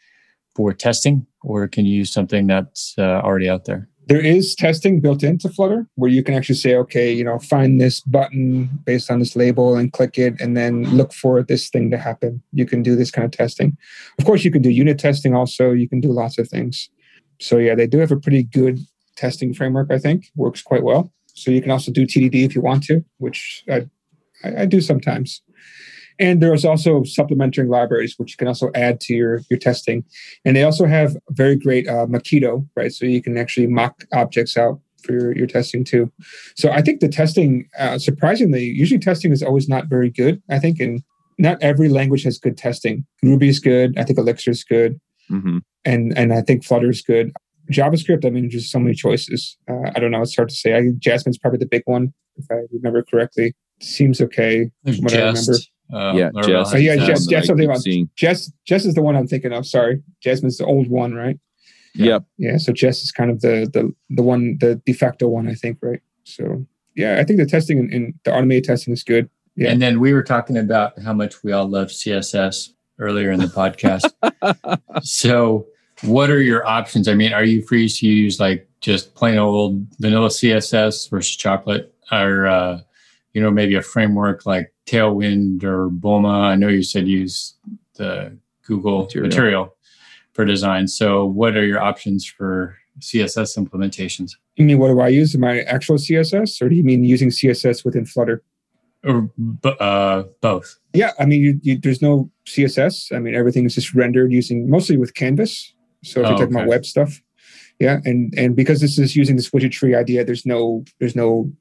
Speaker 2: for testing, or can you use something that's uh, already out there?
Speaker 3: There is testing built into Flutter where you can actually say, okay, you know, find this button based on this label and click it and then look for this thing to happen. You can do this kind of testing. Of course, you can do unit testing also. You can do lots of things. So, yeah, they do have a pretty good testing framework, I think, works quite well. So, you can also do TDD if you want to, which I, I, I do sometimes. And there's also supplementary libraries which you can also add to your your testing. And they also have very great uh, Mockito, right? So you can actually mock objects out for your, your testing too. So I think the testing, uh, surprisingly, usually testing is always not very good. I think, and not every language has good testing. Ruby is good. I think Elixir is good,
Speaker 1: hmm
Speaker 3: and and I think Flutter is good. JavaScript, I mean, just so many choices. Uh, I don't know. It's hard to say. I Jasmine's probably the big one, if I remember correctly. Seems okay.
Speaker 2: There's
Speaker 3: from what I remember.
Speaker 2: Jest. Uh,
Speaker 1: Yeah,
Speaker 2: or,
Speaker 1: Jest.
Speaker 3: Oh, yeah, Jest,
Speaker 1: One that I
Speaker 3: Jest something about. Jest Jest is the one I'm thinking of. Sorry, Jasmine's the old one, right?
Speaker 1: Yep.
Speaker 3: Yeah, so Jest is kind of the the the one the de facto one, I think, right? So yeah, I think the testing and, and the automated testing is good. Yeah.
Speaker 2: And then we were talking about how much we all love CSS earlier in the podcast. <laughs> so, what are your options? I mean, are you free to use like just plain old vanilla CSS versus chocolate, or uh, you know maybe a framework like Tailwind or Bulma? I know you said use the Google
Speaker 1: Material.
Speaker 2: material, for design. So, what are your options for CSS implementations?
Speaker 3: You mean what do I use? My actual CSS, or do you mean using CSS within Flutter?
Speaker 2: Or b- uh, both?
Speaker 3: Yeah, I mean, you, you, there's no CSS. I mean, everything is just rendered using mostly with Canvas. So if
Speaker 2: Oh,
Speaker 3: you're talking about web stuff, yeah, and and because this is using this widget tree idea, there's no there's no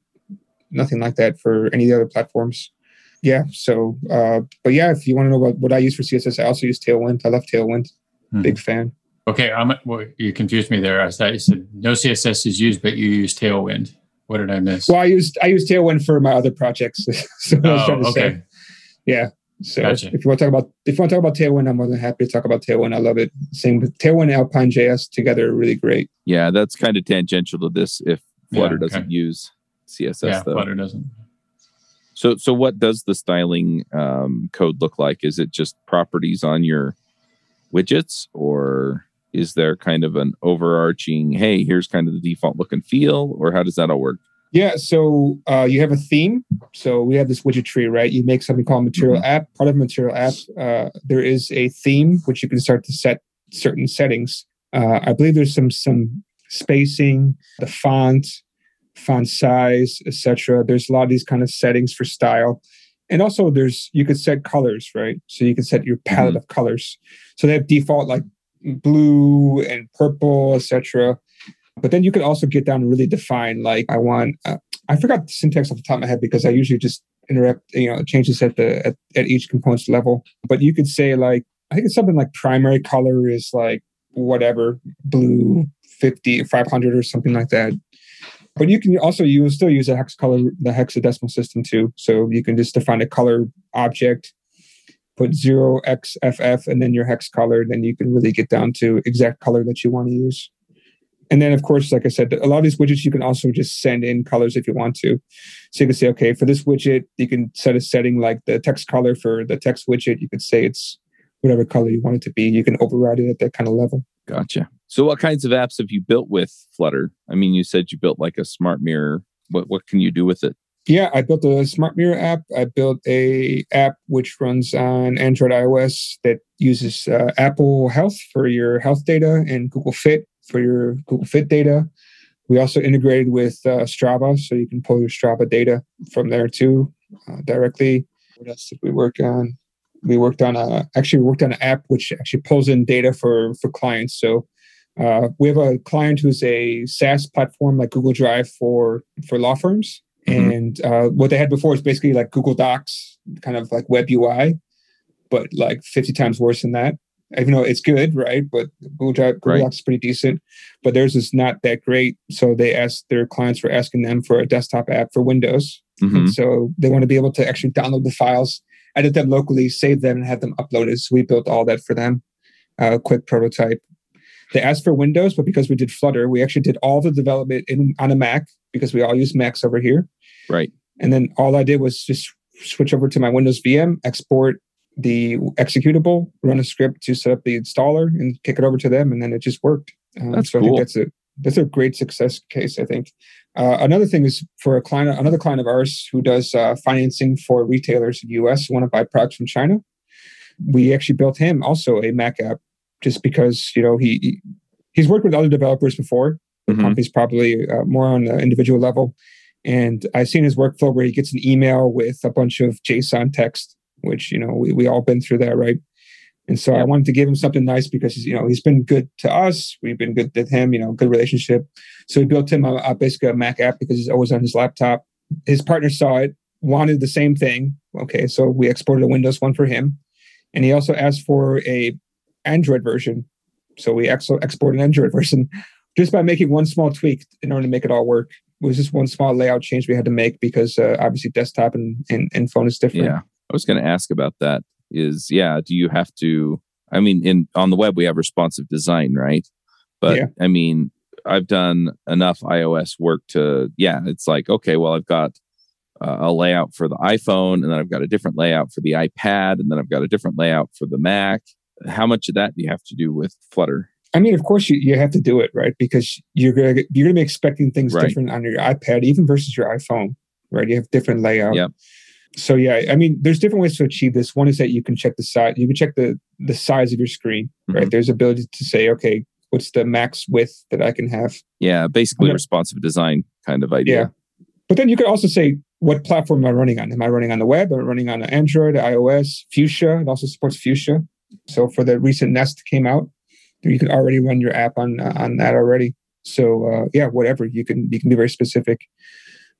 Speaker 3: nothing like that for any of the other platforms. Yeah, so uh, but yeah, if you want to know what, what I use for CSS, I also use Tailwind. I love Tailwind.
Speaker 2: Mhm.
Speaker 3: Big fan.
Speaker 2: Okay, I'm, well, you confused me there. I thought you said no CSS is used, but you use Tailwind. What did I miss?
Speaker 3: Well, I used I use Tailwind for my other projects. <laughs> so what I was
Speaker 2: oh,
Speaker 3: trying to
Speaker 2: okay.
Speaker 3: say. Yeah. So
Speaker 2: Gotcha.
Speaker 3: if you want to talk about if you want to talk about Tailwind, I'm more than happy to talk about Tailwind. I love it. Same with Tailwind and Alpine JS together are really great.
Speaker 1: Yeah, that's kind of tangential to this if
Speaker 2: Yeah,
Speaker 1: Flutter
Speaker 2: okay.
Speaker 1: doesn't use CSS
Speaker 2: yeah,
Speaker 1: though.
Speaker 2: Flutter doesn't.
Speaker 1: So so what does the styling um, code look like? Is it just properties on your widgets or is there kind of an overarching hey, here's kind of the default look and feel or how does that all work?
Speaker 3: Yeah, so uh, you have a theme. So we have this widget tree, right? You make something called Material App. Part of Material App, uh, there is a theme which you can start to set certain settings. Uh, I believe there's some some spacing, the font, font size, etc. There's a lot of these kind of settings for style, and also there's you could set colors, right? So you can set your palette of colors. So they have default like blue and purple, etc. But then you can also get down and really define like I want. Uh, I forgot the syntax off the top of my head because I usually just interrupt, you know, changes at the at, at each component's level. But you could say like I think it's something like primary color is like whatever blue 50 500 or something like that. But you can also use still use a hex color the hexadecimal system too. So you can just define a color object, put zero xff, and then your hex color. Then you can really get down to exact color that you want to use. And then, of course, like I said, a lot of these widgets you can also just send in colors if you want to. So you can say, okay, for this widget, you can set a setting like the text color for the text widget. You could say it's whatever color you want it to be. You can override it at that kind of level.
Speaker 1: Gotcha. So what kinds of apps have you built with Flutter? I mean, you said you built like a smart mirror. What what can you do with it?
Speaker 3: Yeah, I built a smart mirror app. I built a app which runs on Android iOS that uses uh, Apple Health for your health data and Google Fit for your Google Fit data. We also integrated with uh, Strava, so you can pull your Strava data from there too uh, directly. What else did we work on? We worked on a actually worked on an app which actually pulls in data for for clients. So uh, we have a client who's a SaaS platform like Google Drive for for law firms,
Speaker 1: Mhm.
Speaker 3: and uh, what they had before is basically like Google Docs, kind of like web UI, but like fifty times worse than that. Even though it's good, right? But Google Drive, Google
Speaker 1: Right.
Speaker 3: Docs is pretty decent, but theirs is not that great. So they asked their clients were asking them for a desktop app for Windows,
Speaker 1: Mhm.
Speaker 3: and so they want to be able to actually download the files, edit them locally, save them, and have them uploaded. So we built all that for them. A quick prototype. They asked for Windows, but because we did Flutter, we actually did all the development in on a Mac because we all use Macs over here.
Speaker 1: Right.
Speaker 3: And then all I did was just switch over to my Windows VM, export the executable, run a script to set up the installer, and kick it over to them, and then it just worked. Um,
Speaker 1: That's
Speaker 3: so I think that's a that's a great success case. I think. Uh, another thing is for a client, another client of ours who does uh, financing for retailers in the U.S. who want to buy products from China. We actually built him also a Mac app, just because you know he, he he's worked with other developers before. The
Speaker 1: Mhm.
Speaker 3: company's probably uh, more on the individual level, and I've seen his workflow where he gets an email with a bunch of JSON text, which you know we we all been through that, right? And so I wanted to give him something nice because he's, you know he's been good to us. We've been good to him. You know, good relationship. So we built him a, a basically a Mac app because he's always on his laptop. His partner saw it, wanted the same thing. Okay, so we exported a Windows one for him, and he also asked for a Android version. So we ex- exported an Android <laughs> version just by making one small tweak in order to make it all work. It was just one small layout change we had to make because uh, obviously desktop and, and, and phone is different.
Speaker 1: Yeah. I was going to ask about that. Is yeah, do you have to? I mean, in on the web we have responsive design, right? But
Speaker 3: Yeah.
Speaker 1: I mean, I've done enough iOS work to yeah, it's like okay, well, I've got uh, a layout for the iPhone, and then I've got a different layout for the iPad, and then I've got a different layout for the Mac. How much of that do you have to do with Flutter?
Speaker 3: I mean, of course, you, you have to do it right because you're gonna you're gonna be expecting things
Speaker 1: Right.
Speaker 3: different on your iPad, even versus your iPhone, right? You have different layout.
Speaker 1: Yep.
Speaker 3: So yeah, I mean, there's different ways to achieve this. One is that you can check the size. You can check the the size of your screen, right?
Speaker 1: Mhm.
Speaker 3: There's ability to say, okay, what's the max width that I can have?
Speaker 1: Yeah, basically responsive design kind of idea.
Speaker 3: Yeah. But then you could also say, what platform am I running on? Am I running on the web? Am I running on Android, iOS, Fuchsia? It also supports Fuchsia. So for the recent Nest came out, you can already run your app on uh, on that already. So uh, yeah, whatever you can you can be very specific.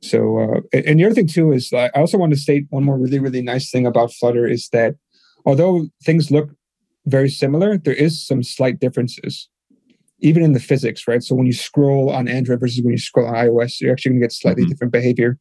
Speaker 3: So uh, and the other thing too is uh, I also want to state one more really really nice thing about Flutter is that although things look very similar, there is some slight differences even in the physics, right? So when you scroll on Android versus when you scroll on iOS, you're actually going to get slightly
Speaker 1: Mhm.
Speaker 3: different behavior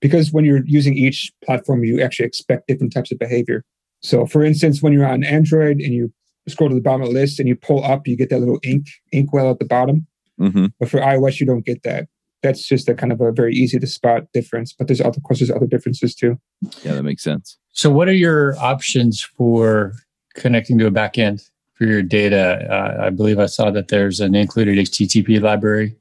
Speaker 3: because when you're using each platform, you actually expect different types of behavior. So, for instance, when you're on Android and you scroll to the bottom of the list and you pull up, you get that little ink inkwell at the bottom.
Speaker 1: hmm
Speaker 3: But for iOS, you don't get that. That's just a kind of a very easy to spot difference. But there's other, of course, there's other differences too.
Speaker 1: Yeah, that makes sense.
Speaker 2: So, what are your options for connecting to a backend for your data? Uh, I believe I saw that there's an included HTTP library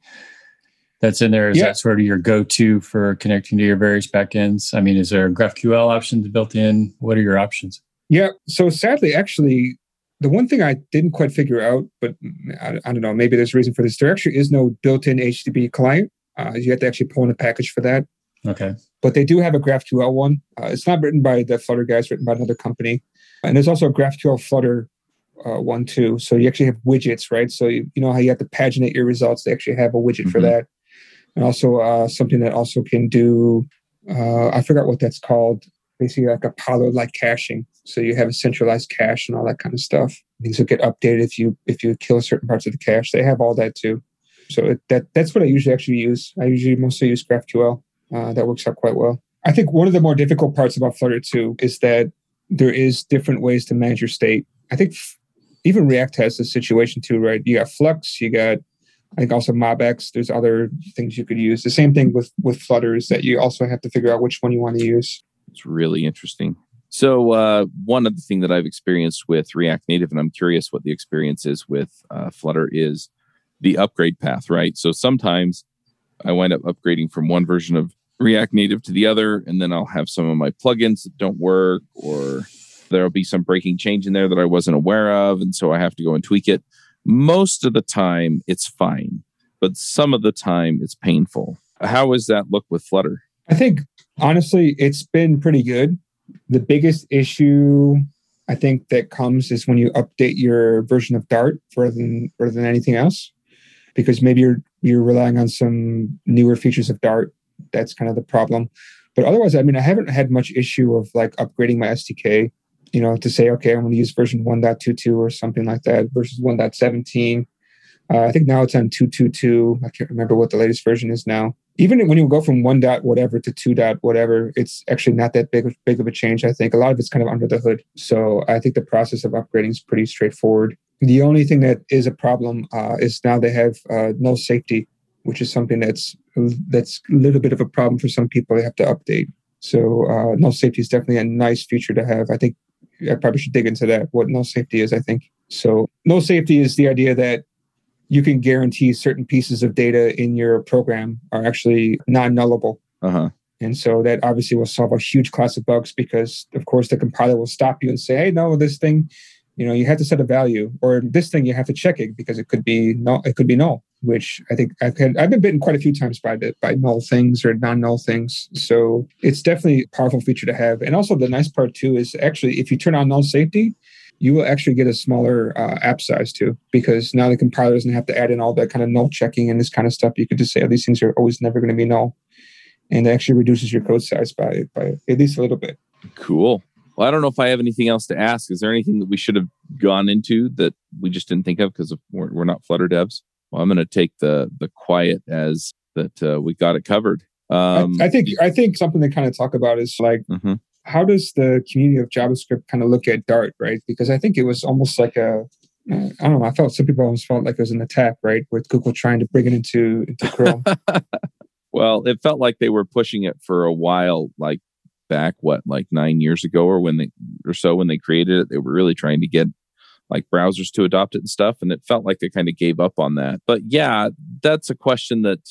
Speaker 2: that's in there. Is
Speaker 3: Yeah.
Speaker 2: that sort of your go-to for connecting to your various backends? I mean, is there a GraphQL options built in? What are your options?
Speaker 3: Yeah. So sadly, actually, the one thing I didn't quite figure out, but I, I don't know, maybe there's a reason for this. There actually is no built-in HTTP client. Uh, you have to actually pull in a package for that.
Speaker 2: Okay.
Speaker 3: But they do have a GraphQL one. Uh, it's not written by the Flutter guys, written by another company. And there's also a GraphQL Flutter uh, one too. So you actually have widgets, right? So you, you know how you have to paginate your results. They actually have a widget for
Speaker 1: Mhm.
Speaker 3: that, and also uh, something that also can do. Uh, I forgot what that's called. Basically, like Apollo like caching. So you have a centralized cache and all that kind of stuff. Things will get updated if you if you kill certain parts of the cache. They have all that too. So it, that that's what I usually actually use. I usually mostly use GraphQL. Uh, that works out quite well. I think one of the more difficult parts about Flutter too is that there is different ways to manage your state. I think f- even React has this situation too, right? You got Flux, you got I think also MobX. There's other things you could use. The same thing with with Flutter is that you also have to figure out which one you want to use.
Speaker 1: It's really interesting. So, uh, one other thing that I've experienced with React Native, and I'm curious what the experience is with uh, Flutter, is the upgrade path, right? So, sometimes I wind up upgrading from one version of React Native to the other, and then I'll have some of my plugins that don't work, or there'll be some breaking change in there that I wasn't aware of. And so I have to go and tweak it. Most of the time, it's fine, but some of the time, it's painful. How does that look with Flutter?
Speaker 3: I think honestly, it's been pretty good. The biggest issue I think that comes is when you update your version of Dart rather than rather than anything else, because maybe you're you're relying on some newer features of Dart. That's kind of the problem. But otherwise, I mean, I haven't had much issue of like upgrading my SDK. You know, to say okay, I'm going to use version 1.22 or something like that versus 1.17. Uh, I think now it's on 222. I can't remember what the latest version is now. Even when you go from one dot whatever to two dot whatever, it's actually not that big big of a change. I think a lot of it's kind of under the hood. So I think the process of upgrading is pretty straightforward. The only thing that is a problem uh, is now they have uh, null safety, which is something that's that's a little bit of a problem for some people. They have to update. So uh, null safety is definitely a nice feature to have. I think I probably should dig into that. What no safety is, I think. So no safety is the idea that you can guarantee certain pieces of data in your program are actually non-nullable.
Speaker 1: Uh-huh.
Speaker 3: And so that obviously will solve a huge class of bugs because, of course, the compiler will stop you and say, "Hey, no, this thing, you know, you have to set a value, or this thing you have to check it because it could be null. It could be null." Which I think I've had, I've been bitten quite a few times by the, by null things or non-null things. So it's definitely a powerful feature to have. And also the nice part too is actually if you turn on null safety, you will actually get a smaller uh, app size too, because now the compiler doesn't have to add in all that kind of null checking and this kind of stuff. You could just say, oh, these things are always never going to be null. And it actually reduces your code size by, by at least a little bit.
Speaker 1: Cool. Well, I don't know if I have anything else to ask. Is there anything that we should have gone into that we just didn't think of because we're, we're not Flutter devs? Well, I'm going to take the the quiet as that uh, we got it covered.
Speaker 3: Um, I, I, think I think something to kind of talk about is like mm-hmm how does the community of JavaScript kind of look at Dart, right? Because I think it was almost like a uh, don't know. I felt some people almost felt like it was an attack, right, with Google trying to bring it into into Chrome. <laughs>
Speaker 1: well, it felt like they were pushing it for a while, like back what, like nine years ago, or when they or so when they created it, they were really trying to get like browsers to adopt it and stuff, and it felt like they kind of gave up on that. But yeah, that's a question that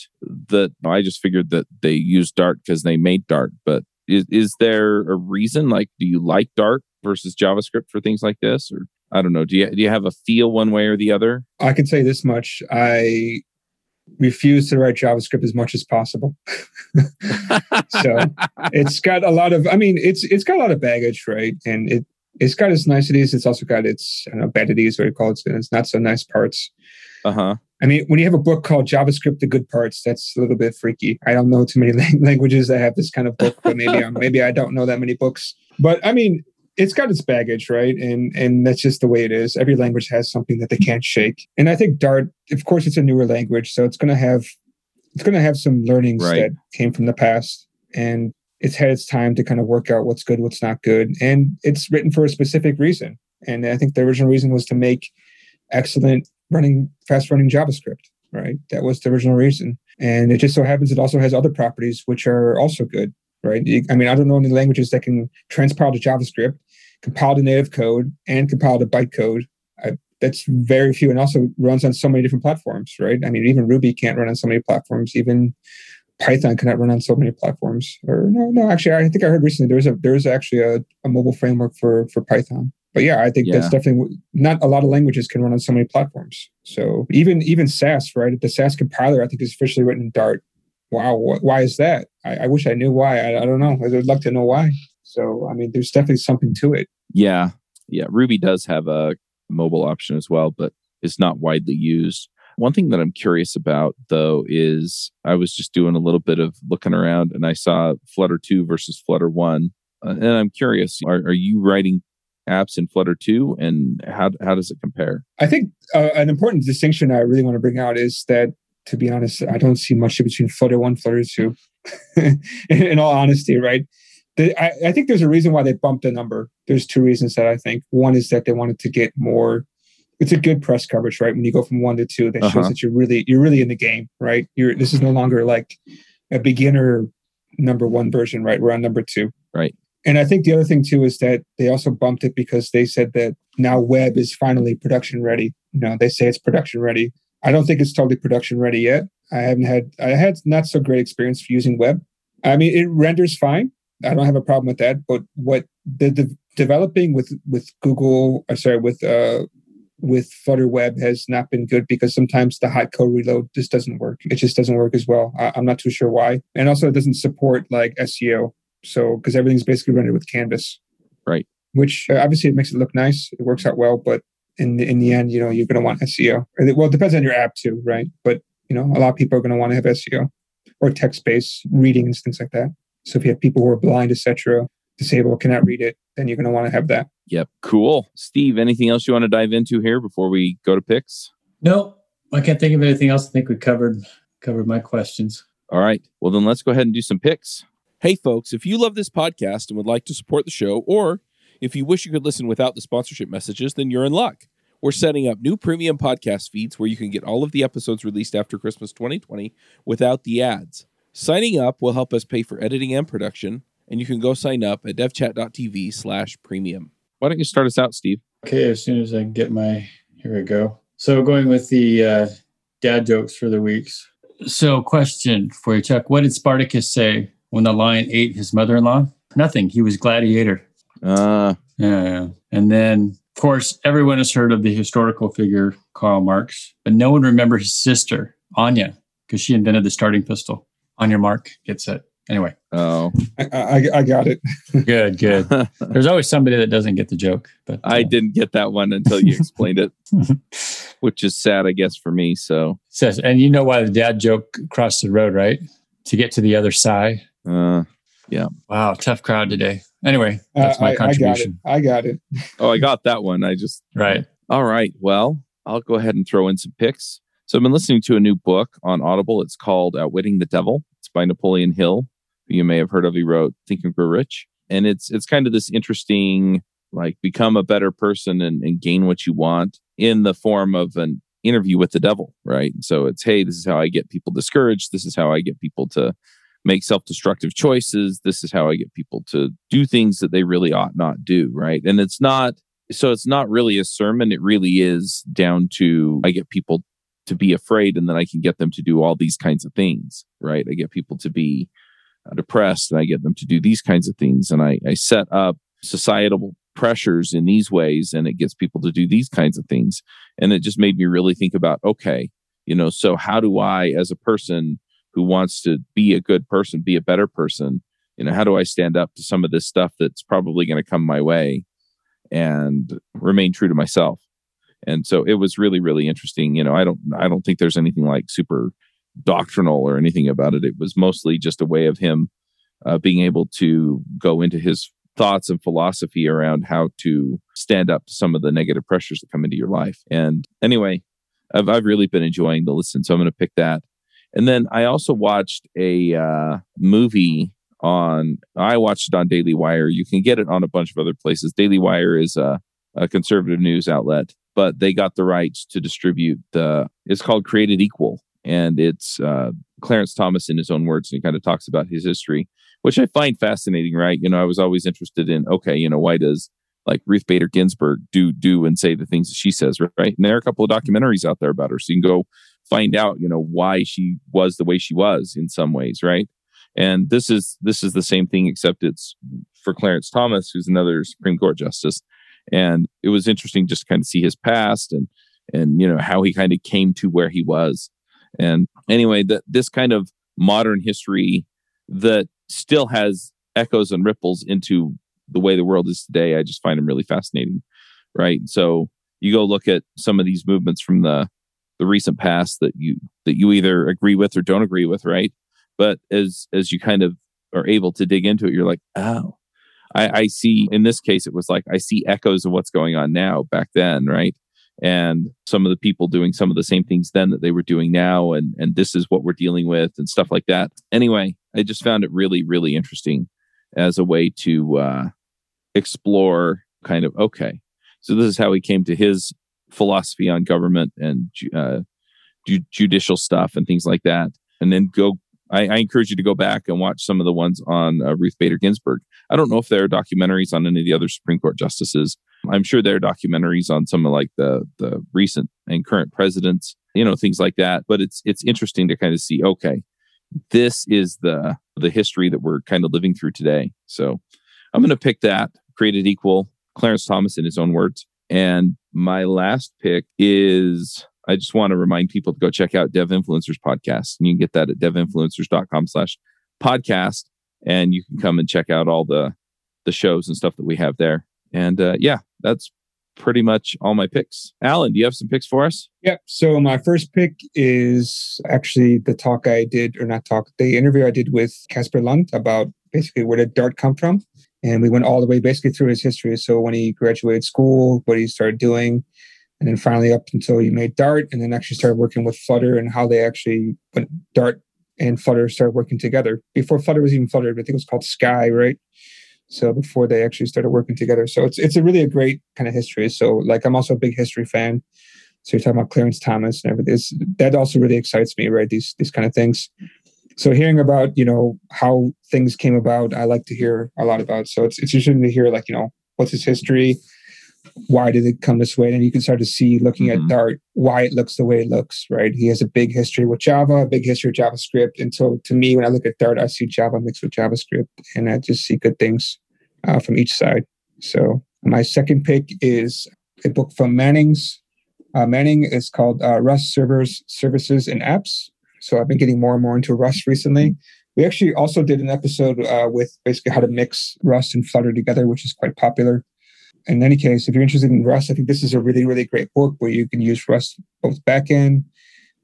Speaker 1: that I just figured that they used Dart because they made Dart, but is is there a reason? Like, do you like Dart versus JavaScript for things like this, or I don't know. Do you do you have a feel one way or the other?
Speaker 3: I can say this much: I refuse to write JavaScript as much as possible. <laughs> so it's got a lot of. I mean, it's it's got a lot of baggage, right? And it it's got its niceties. It's also got its I don't know badities, what you call it. It's not so nice parts.
Speaker 1: Uh huh.
Speaker 3: I mean, when you have a book called JavaScript: The Good Parts, that's a little bit freaky. I don't know too many <laughs> languages that have this kind of book, but maybe I'm, maybe I don't know that many books. But I mean, it's got its baggage, right? And and that's just the way it is. Every language has something that they can't shake. And I think Dart, of course, it's a newer language, so it's going to have it's going to have some learnings right. that came from the past, and it's had its time to kind of work out what's good, what's not good, and it's written for a specific reason. And I think the original reason was to make excellent running fast running JavaScript, right? That was the original reason. And it just so happens it also has other properties which are also good, right? I mean, I don't know any languages that can transpile to JavaScript, compile to native code, and compile to bytecode. That's very few and also runs on so many different platforms, right? I mean, even Ruby can't run on so many platforms. Even Python cannot run on so many platforms. Or no, no, actually, I think I heard recently there's a there's actually a, a mobile framework for for Python but yeah, I think yeah. that's definitely not a lot of languages can run on so many platforms. So even even Sass, right? The Sass compiler, I think, is officially written in Dart. Wow, wh- why is that? I, I, wish I knew why. I, I don't know. I'd like to know why. So I mean, there's definitely something to it.
Speaker 1: Yeah, yeah. Ruby does have a mobile option as well, but it's not widely used. One thing that I'm curious about, though, is I was just doing a little bit of looking around and I saw Flutter 2 versus Flutter 1. Uh, and I'm curious, are, are you writing apps in Flutter 2 and how, how does it compare?
Speaker 3: I think uh, an important distinction I really want to bring out is that, to be honest, I don't see much between Flutter 1 Flutter 2. <laughs> in all honesty, right? The, I, I, think there's a reason why they bumped the number. There's two reasons that I think. One is that they wanted to get more. It's a good press coverage, right? When you go from one to two, that uh-huh. shows that you're really you're really in the game, right? You're this is no longer like a beginner number one version, right? We're on number two,
Speaker 1: right?
Speaker 3: And I think the other thing too is that they also bumped it because they said that now web is finally production ready. You know, they say it's production ready. I don't think it's totally production ready yet. I haven't had I had not so great experience using web. I mean, it renders fine. I don't have a problem with that. But what the, the developing with with Google, uh, sorry, with uh, with Flutter Web has not been good because sometimes the hot code reload just doesn't work. It just doesn't work as well. I, am not too sure why. And also, it doesn't support like SEO. So because everything's basically rendered with Canvas,
Speaker 1: right?
Speaker 3: Which uh, obviously it makes it look nice. It works out well, but in the, in the end, you know, you're going to want SEO. Well, it depends on your app too, right? But you know, a lot of people are going to want to have SEO or text-based reading and things like that. So if you have people who are blind, etc., disabled, cannot read it, then you're going to want to have that.
Speaker 1: Yep, cool. Steve, anything else you want to dive into here before we go to picks?
Speaker 2: No, I can't think of anything else. I think we covered covered my questions.
Speaker 1: All right. Well, then let's go ahead and do some picks.
Speaker 4: Hey, folks, if you love this podcast and would like to support the show, or if you wish you could listen without the sponsorship messages, then you're in luck. We're setting up new premium podcast feeds where you can get all of the episodes released after Christmas 2020 without the ads. Signing up will help us pay for editing and production, and you can go sign up at devchat.tv slash premium.
Speaker 1: Why don't you start us out, Steve?
Speaker 2: Okay, as soon as I get my here we go. So going with the uh, dad jokes for the weeks. So question for you, Chuck. What did Spartacus say when the lion ate his mother-in-law? Nothing. He was gladiator.
Speaker 1: Uh,
Speaker 2: Yeah. And then, of course, everyone has heard of the historical figure Karl Marx, but no one remembers his sister, Anya, because she invented the starting pistol. On your mark, get set. Anyway,
Speaker 1: oh,
Speaker 3: I, I, I got it. <laughs>
Speaker 2: good, good. There's always somebody that doesn't get the joke, but
Speaker 1: I
Speaker 2: uh,
Speaker 1: didn't get that one until you explained it, <laughs> which is sad, I guess, for me. So,
Speaker 2: says, and you know why the dad joke crossed the road, right? To get to the other side.
Speaker 1: Uh, yeah.
Speaker 2: Wow, tough crowd today. Anyway, that's
Speaker 3: Uh,
Speaker 2: my
Speaker 3: I, I got it.
Speaker 2: contribution.
Speaker 3: I got it. <laughs>
Speaker 1: oh, I got that one. I just
Speaker 2: Right.
Speaker 1: All right. Well, I'll go ahead and throw in some picks. So I've been listening to a new book on Audible. It's called Outwitting the Devil. It's by Napoleon Hill, who you may have heard of. He wrote Think and Grow Rich. And it's it's kind of this interesting, like become a better person and, and gain what you want in the form of an interview with the devil, right? So it's, hey, this is how I get people discouraged. This is how I get people to make self-destructive choices. This is how I get people to do things that they really ought not do, right? And it's not so it's not really a sermon it really is down to i get people to be afraid and then i can get them to do all these kinds of things right i get people to be uh, depressed and i get them to do these kinds of things and i, I set up societal pressures in these ways and it gets people to do these kinds of things and it just made me really think about okay you know so how do i as a person who wants to be a good person be a better person you know how do i stand up to some of this stuff that's probably going to come my way and remain true to myself. And so it was really, really interesting. You know, I don't, I don't think there's anything like super doctrinal or anything about it. It was mostly just a way of him uh, being able to go into his thoughts and philosophy around how to stand up to some of the negative pressures that come into your life. And anyway, I've, I've really been enjoying the listen. So I'm going to pick that. And then I also watched a uh, movie on I watched it on Daily Wire. You can get it on a bunch of other places. Daily Wire is a, a conservative news outlet, but they got the rights to distribute the it's called Created Equal. And it's uh, Clarence Thomas in his own words, and he kind of talks about his history, which I find fascinating, right? You know, I was always interested in, okay, you know, why does like Ruth Bader Ginsburg do do and say the things that she says, right? And there are a couple of documentaries out there about her. So you can go find out, you know, why she was the way she was in some ways, right? And this is this is the same thing, except it's for Clarence Thomas, who's another Supreme Court justice. And it was interesting just to kind of see his past and and you know how he kind of came to where he was. And anyway, that this kind of modern history that still has echoes and ripples into the way the world is today, I just find them really fascinating. Right. So you go look at some of these movements from the the recent past that you that you either agree with or don't agree with, right? but as as you kind of are able to dig into it you're like oh I, I see in this case it was like i see echoes of what's going on now back then right and some of the people doing some of the same things then that they were doing now and and this is what we're dealing with and stuff like that anyway i just found it really really interesting as a way to uh explore kind of okay so this is how he came to his philosophy on government and uh, ju- judicial stuff and things like that and then go I, I, encourage you to go back and watch some of the ones on uh, Ruth Bader Ginsburg. I don't know if there are documentaries on any of the other Supreme Court justices. I'm sure there are documentaries on some of like the the recent and current presidents, you know, things like that. But it's it's interesting to kind of see, okay, this is the the history that we're kind of living through today. So I'm going to pick that. Created Equal, Clarence Thomas in his own words. And my last pick is I just want to remind people to go check out Dev Influencers podcast. And you can get that at devinfluencers.com slash podcast. And you can come and check out all the the shows and stuff that we have there. And uh, yeah, that's pretty much all my picks. Allen, do you have some picks for us?
Speaker 3: Yep. So my first pick is actually the talk I did, or not talk, the interview I did with Kasper Lund about basically where did Dart come from. And we went all the way basically through his history. So when he graduated school, what he started doing, and then finally up until he made Dart, and then actually started working with Flutter and how they actually when Dart and Flutter started working together. Before Flutter was even Flutter, I think it was called Sky, right? So before they actually started working together, so it's it's a really a great kind of history. So like I'm also a big history fan. So you're talking about Clarence Thomas and everything. It's, that also really excites me, right? These these kind of things. So hearing about you know how things came about, I like to hear a lot about. So it's it's interesting to hear like you know what's his history, why did it come this way? And you can start to see looking mm-hmm. at Dart why it looks the way it looks, right? He has a big history with Java, a big history of JavaScript. And so to me, when I look at Dart, I see Java mixed with JavaScript and I just see good things uh, from each side. So my second pick is a book from Manning's. Uh, Manning is called uh, Rust Servers, Services, and Apps. So I've been getting more and more into Rust recently. We actually also did an episode uh, with basically how to mix Rust and Flutter together, which is quite popular in any case, if you're interested in Rust, I think this is a really, really great book where you can use Rust both backend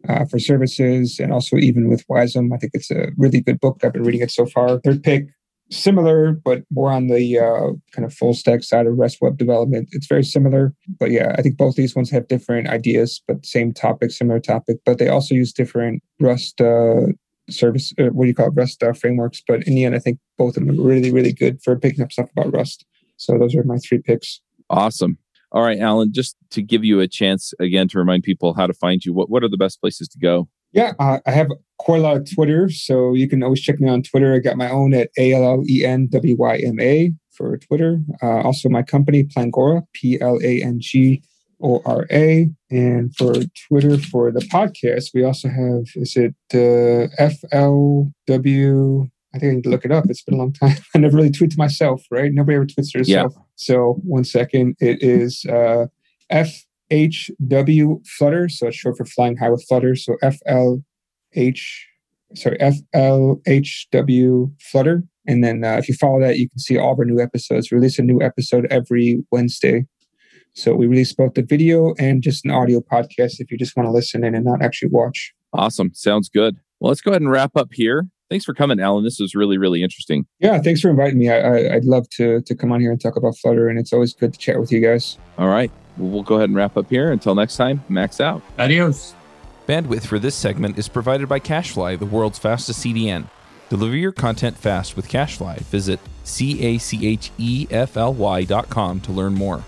Speaker 3: uh, for services and also even with WASM. I think it's a really good book. I've been reading it so far. Third pick, similar, but more on the uh, kind of full stack side of Rust web development. It's very similar, but yeah, I think both these ones have different ideas, but same topic, similar topic, but they also use different Rust uh, service, uh, what do you call it, Rust uh, frameworks. But in the end, I think both of them are really, really good for picking up stuff about Rust. So those are my three picks.
Speaker 1: Awesome. All right, Allen, just to give you a chance again to remind people how to find you, what, what are the best places to go?
Speaker 3: Yeah, uh, I have quite a lot of Twitter, so you can always check me on Twitter. I got my own at A L L E N W Y M A for Twitter. Uh, also, my company, Plangora, P L A N G O R A. And for Twitter, for the podcast, we also have, is it uh, F L W I think I need to look it up. It's been a long time. <laughs> I never really tweet to myself, right? Nobody ever tweets to herself. Yeah. So one second, it is uh, FHW Flutter. So it's short for Flying High with Flutter. So FLH, sorry, FLHW Flutter. And then uh, if you follow that, you can see all of our new episodes. We release a new episode every Wednesday. So we release both the video and just an audio podcast if you just want to listen in and not actually watch.
Speaker 1: Awesome. Sounds good. Well, let's go ahead and wrap up here thanks for coming, Allen. This was really, really interesting.
Speaker 3: Yeah, thanks for inviting me. i I, would love to to come on here and talk about Flutter, and it's always good to chat with you guys.
Speaker 1: All right, well, we'll go ahead and wrap up here. Until next time, max out.
Speaker 2: Adios.
Speaker 4: Bandwidth for this segment is provided by CacheFly, the world's fastest CDN. Deliver your content fast with CacheFly. Visit c a c h e f l y dot com to learn more.